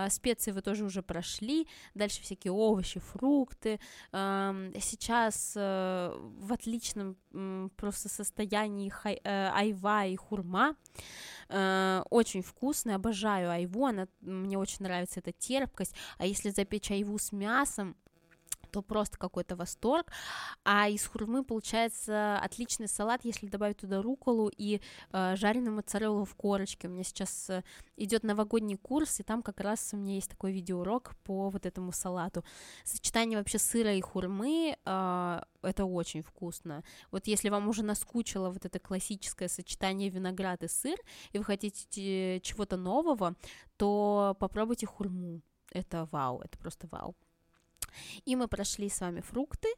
Специи вы тоже уже прошли, дальше всякие овощи, фрукты. Сейчас в отличном просто состоянии айва и хурма. Э, очень вкусный, обожаю айву, она, мне очень нравится эта терпкость, а если запечь айву с мясом, то просто какой-то восторг. А из хурмы получается отличный салат, если добавить туда руколу и э, жареную моцареллу в корочке. У меня сейчас э, идет новогодний курс, и там как раз у меня есть такой видеоурок по вот этому салату. Сочетание вообще сыра и хурмы э, это очень вкусно. Вот если вам уже наскучило вот это классическое сочетание виноград и сыр, и вы хотите чего-то нового, то попробуйте хурму. Это вау, это просто вау. И мы прошли с вами фрукты.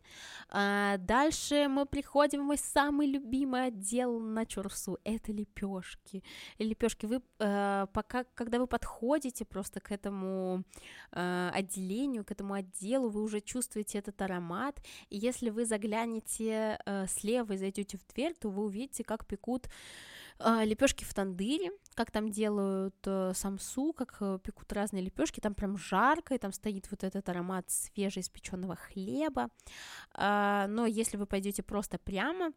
А дальше мы приходим в мой самый любимый отдел на Чурсу. Это лепешки. Лепешки вы э, пока, когда вы подходите просто к этому э, отделению, к этому отделу, вы уже чувствуете этот аромат. И если вы заглянете э, слева и зайдете в дверь, то вы увидите, как пекут лепешки в тандыре, как там делают э, самсу, как э, пекут разные лепешки, там прям жарко, и там стоит вот этот аромат свежеиспеченного хлеба. А, но если вы пойдете просто прямо,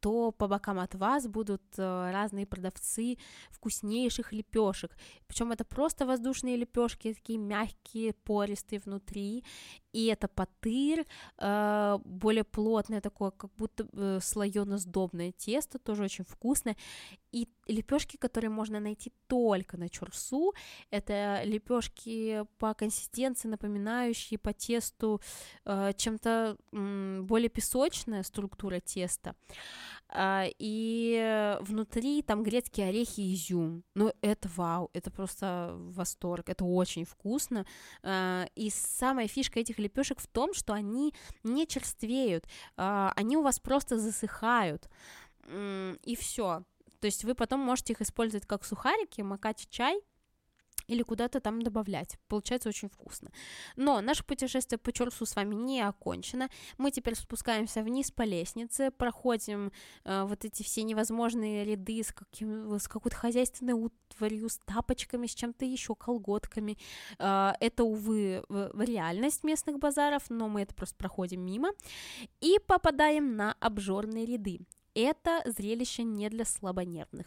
то по бокам от вас будут э, разные продавцы вкуснейших лепешек. Причем это просто воздушные лепешки, такие мягкие, пористые внутри. И это потыр, э, более плотное такое, как будто э, тесто, тоже очень вкусное. И лепешки, которые можно найти только на чурсу, это лепешки по консистенции, напоминающие по тесту э, чем-то более песочная структура теста. Э, и внутри там грецкие орехи и изюм. Ну, это вау, это просто восторг, это очень вкусно. Э, и самая фишка этих лепешек в том, что они не черствеют, э, они у вас просто засыхают. И все. То есть вы потом можете их использовать как сухарики, макать в чай, или куда-то там добавлять. Получается очень вкусно. Но наше путешествие по Чорсу с вами не окончено. Мы теперь спускаемся вниз по лестнице, проходим э, вот эти все невозможные ряды с, каким, с какой-то хозяйственной утварью, с тапочками, с чем-то еще, колготками. Э, это, увы, реальность местных базаров, но мы это просто проходим мимо. И попадаем на обжорные ряды это зрелище не для слабонервных.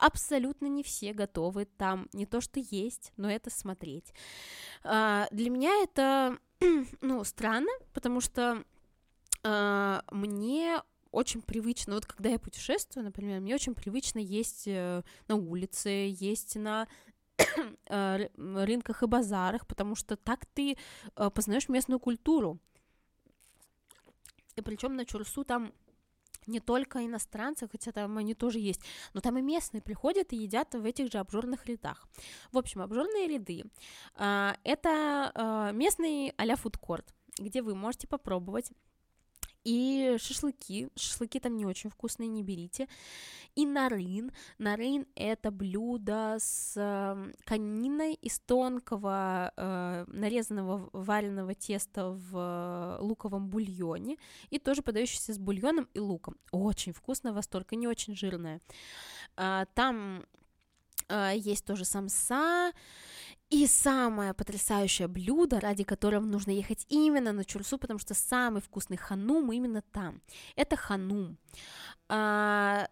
Абсолютно не все готовы там не то что есть, но это смотреть. А, для меня это, ну, странно, потому что а, мне очень привычно, вот когда я путешествую, например, мне очень привычно есть э, на улице, есть на э, рынках и базарах, потому что так ты э, познаешь местную культуру. И причем на Чурсу там не только иностранцы, хотя там они тоже есть, но там и местные приходят и едят в этих же обжорных рядах. В общем, обжорные ряды э, это э, местный а-ля фудкорт, где вы можете попробовать и шашлыки. Шашлыки там не очень вкусные, не берите. И нарын. Нарын — это блюдо с э, кониной из тонкого э, нарезанного вареного теста в луковом бульоне. И тоже подающийся с бульоном и луком. Очень вкусно, восторг, и не очень жирное. Э, там э, есть тоже самса, и самое потрясающее блюдо, ради которого нужно ехать именно на Чурсу, потому что самый вкусный ханум именно там. Это ханум. А,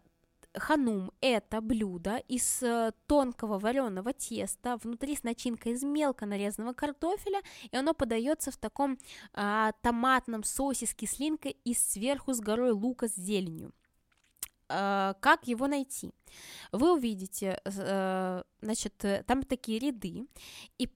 ханум – это блюдо из э, тонкого вареного теста, внутри с начинкой из мелко нарезанного картофеля, и оно подается в таком а, томатном соусе с кислинкой и сверху с горой лука с зеленью. А, как его найти? Вы увидите, э, значит, э, там такие ряды, и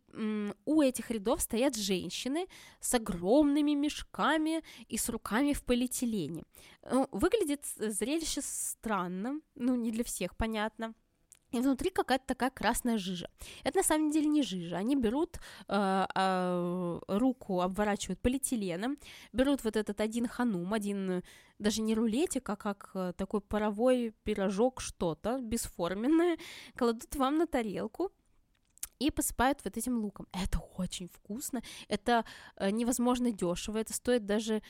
у этих рядов стоят женщины с огромными мешками и с руками в полиэтилене. Ну, выглядит зрелище странно, ну, не для всех, понятно и внутри какая-то такая красная жижа. Это на самом деле не жижа. Они берут э, э, руку, обворачивают полиэтиленом, берут вот этот один ханум, один даже не рулетик, а как э, такой паровой пирожок что-то бесформенное, кладут вам на тарелку, и посыпают вот этим луком. Это очень вкусно, это э, невозможно дешево, это стоит даже,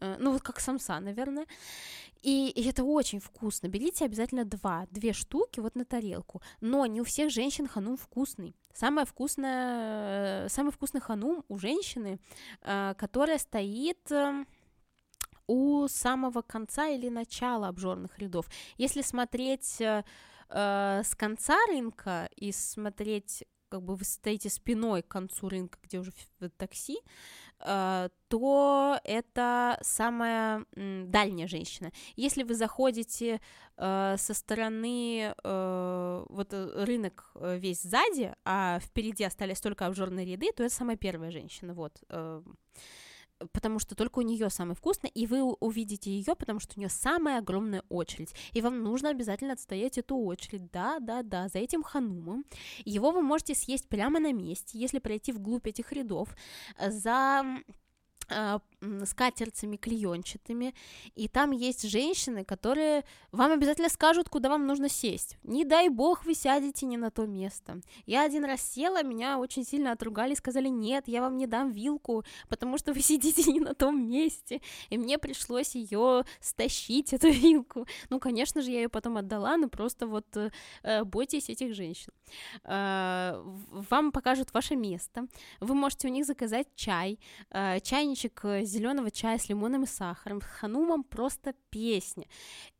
э, ну вот как самса, наверное. И, и это очень вкусно. Берите обязательно два, две штуки вот на тарелку. Но не у всех женщин ханум вкусный. Самое вкусное, самый вкусный ханум у женщины, которая стоит у самого конца или начала обжорных рядов. Если смотреть э, э, с конца рынка и смотреть как бы вы стоите спиной к концу рынка, где уже такси, э, то это самая дальняя женщина. Если вы заходите э, со стороны, вот рынок весь сзади, а впереди остались только обжорные ряды, то это самая первая женщина, вот потому что только у нее самый вкусный, и вы увидите ее, потому что у нее самая огромная очередь, и вам нужно обязательно отстоять эту очередь, да, да, да, за этим ханумом. Его вы можете съесть прямо на месте, если пройти вглубь этих рядов, за скатертями клеенчатыми, и там есть женщины, которые вам обязательно скажут, куда вам нужно сесть. Не дай бог вы сядете не на то место. Я один раз села, меня очень сильно отругали, сказали, нет, я вам не дам вилку, потому что вы сидите не на том месте, и мне пришлось ее стащить, эту вилку. Ну, конечно же, я ее потом отдала, но просто вот э, бойтесь этих женщин. Э, вам покажут ваше место, вы можете у них заказать чай, э, чайничек э, зеленого чая с лимоном и сахаром, ханумом просто песня.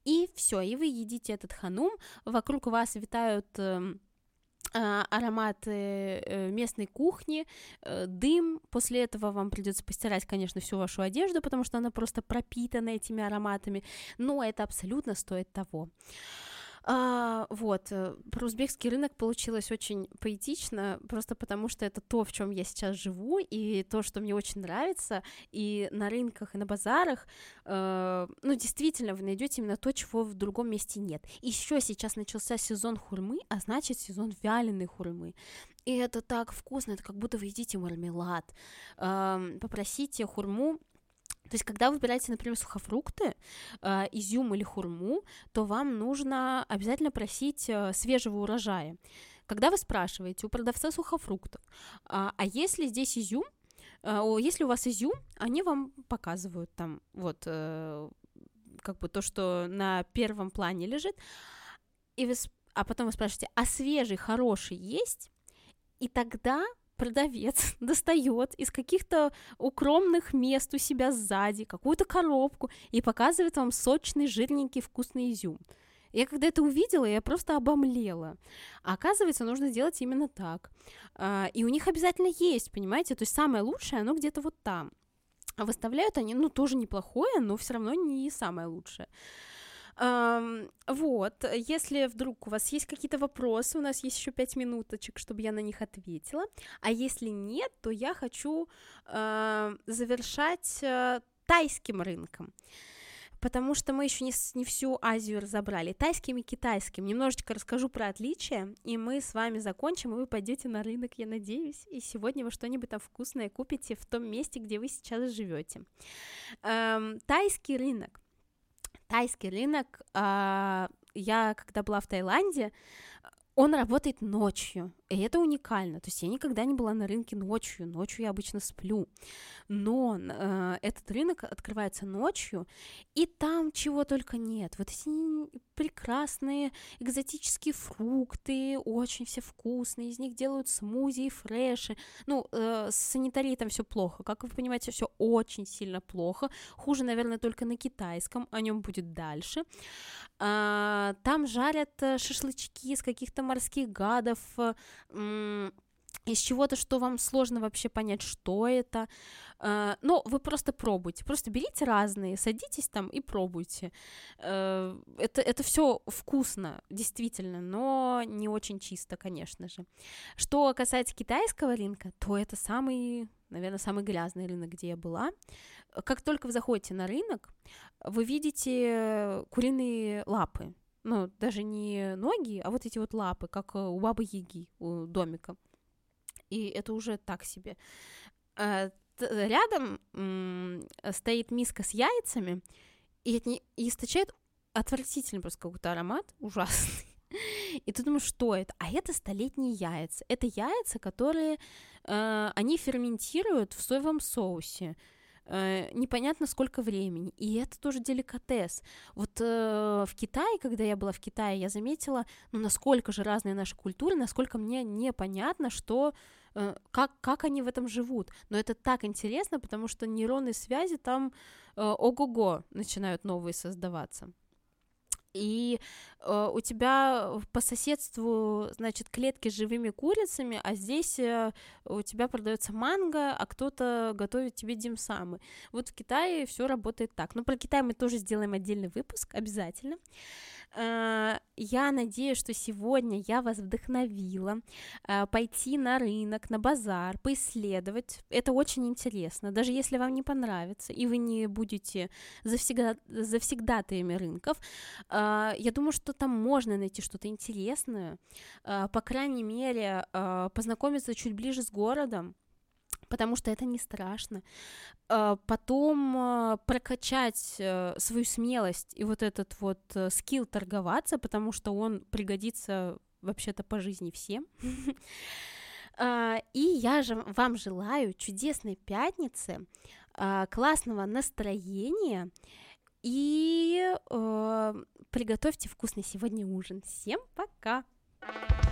И все, и вы едите этот ханум, вокруг вас витают эм, а, ароматы э, местной кухни, э, дым. После этого вам придется постирать, конечно, всю вашу одежду, потому что она просто пропитана этими ароматами, но это абсолютно стоит того. А, вот, э, про узбекский рынок получилось очень поэтично, просто потому что это то, в чем я сейчас живу, и то, что мне очень нравится, и на рынках, и на базарах, э, ну, действительно, вы найдете именно то, чего в другом месте нет. Еще сейчас начался сезон хурмы, а значит сезон вяленой хурмы. И это так вкусно, это как будто вы едите мармелад. Э, попросите хурму то есть, когда вы выбираете, например, сухофрукты, э, изюм или хурму, то вам нужно обязательно просить э, свежего урожая. Когда вы спрашиваете у продавца сухофруктов, а, а если здесь изюм, э, если у вас изюм, они вам показывают там вот э, как бы то, что на первом плане лежит, и вы, а потом вы спрашиваете, а свежий, хороший есть? И тогда продавец достает из каких-то укромных мест у себя сзади какую-то коробку и показывает вам сочный, жирненький, вкусный изюм. Я когда это увидела, я просто обомлела. А оказывается, нужно сделать именно так. А, и у них обязательно есть, понимаете? То есть самое лучшее, оно где-то вот там. А выставляют они, ну, тоже неплохое, но все равно не самое лучшее. Вот, если вдруг у вас есть какие-то вопросы, у нас есть еще пять минуточек, чтобы я на них ответила. А если нет, то я хочу завершать э, тайским рынком потому что мы еще не, не всю Азию разобрали. Тайским и китайским. Немножечко расскажу про отличия, и мы с вами закончим, и вы пойдете на рынок, я надеюсь, и сегодня вы что-нибудь там вкусное купите в том месте, где вы сейчас живете. Эм, тайский рынок тайский рынок, а, я когда была в Таиланде, он работает ночью. И это уникально. То есть я никогда не была на рынке ночью. Ночью я обычно сплю. Но э, этот рынок открывается ночью, и там чего только нет. Вот эти прекрасные экзотические фрукты, очень все вкусные. Из них делают смузи и фреши. Ну, э, с санитарией там все плохо. Как вы понимаете, все очень сильно плохо. Хуже, наверное, только на китайском. О нем будет дальше. А, там жарят э, шашлычки из каких-то морских гадов, э, из чего-то, что вам сложно вообще понять, что это. А, но вы просто пробуйте, просто берите разные, садитесь там и пробуйте. Э, это, это все вкусно, действительно, но не очень чисто, конечно же. Что касается китайского рынка, то это самый, наверное, самый грязный рынок, где я была. Как только вы заходите на рынок, вы видите куриные лапы. Ну, даже не ноги, а вот эти вот лапы, как у бабы Яги, у домика. И это уже так себе. А, рядом стоит миска с яйцами, и, от не, и источает отвратительный просто какой-то аромат, ужасный. И ты думаешь, что это? А это столетние яйца. Это яйца, которые э, они ферментируют в соевом соусе. Э, непонятно сколько времени. И это тоже деликатес. Вот э, в Китае, когда я была в Китае, я заметила, ну, насколько же разные наши культуры, насколько мне непонятно, что Э, как, как они в этом живут. Но это так интересно, потому что нейронные связи там э, ого-го начинают новые создаваться. И э, у тебя по соседству, значит, клетки с живыми курицами, а здесь э, у тебя продается манго, а кто-то готовит тебе димсамы. Вот в Китае все работает так. Но про Китай мы тоже сделаем отдельный выпуск, обязательно. Я надеюсь, что сегодня я вас вдохновила э, пойти на рынок, на базар, поисследовать. Это очень интересно. Даже если вам не понравится, и вы не будете завсегда, завсегдатаями рынков, э, я думаю, что там можно найти что-то интересное. По крайней мере, познакомиться чуть ближе с городом, потому что это не страшно. А, потом а, прокачать э, свою смелость и вот этот вот э, скилл торговаться, потому что он пригодится вообще-то по жизни всем. А, и я же вам желаю чудесной пятницы, классного настроения и э, приготовьте вкусный сегодня ужин. Всем пока! thank you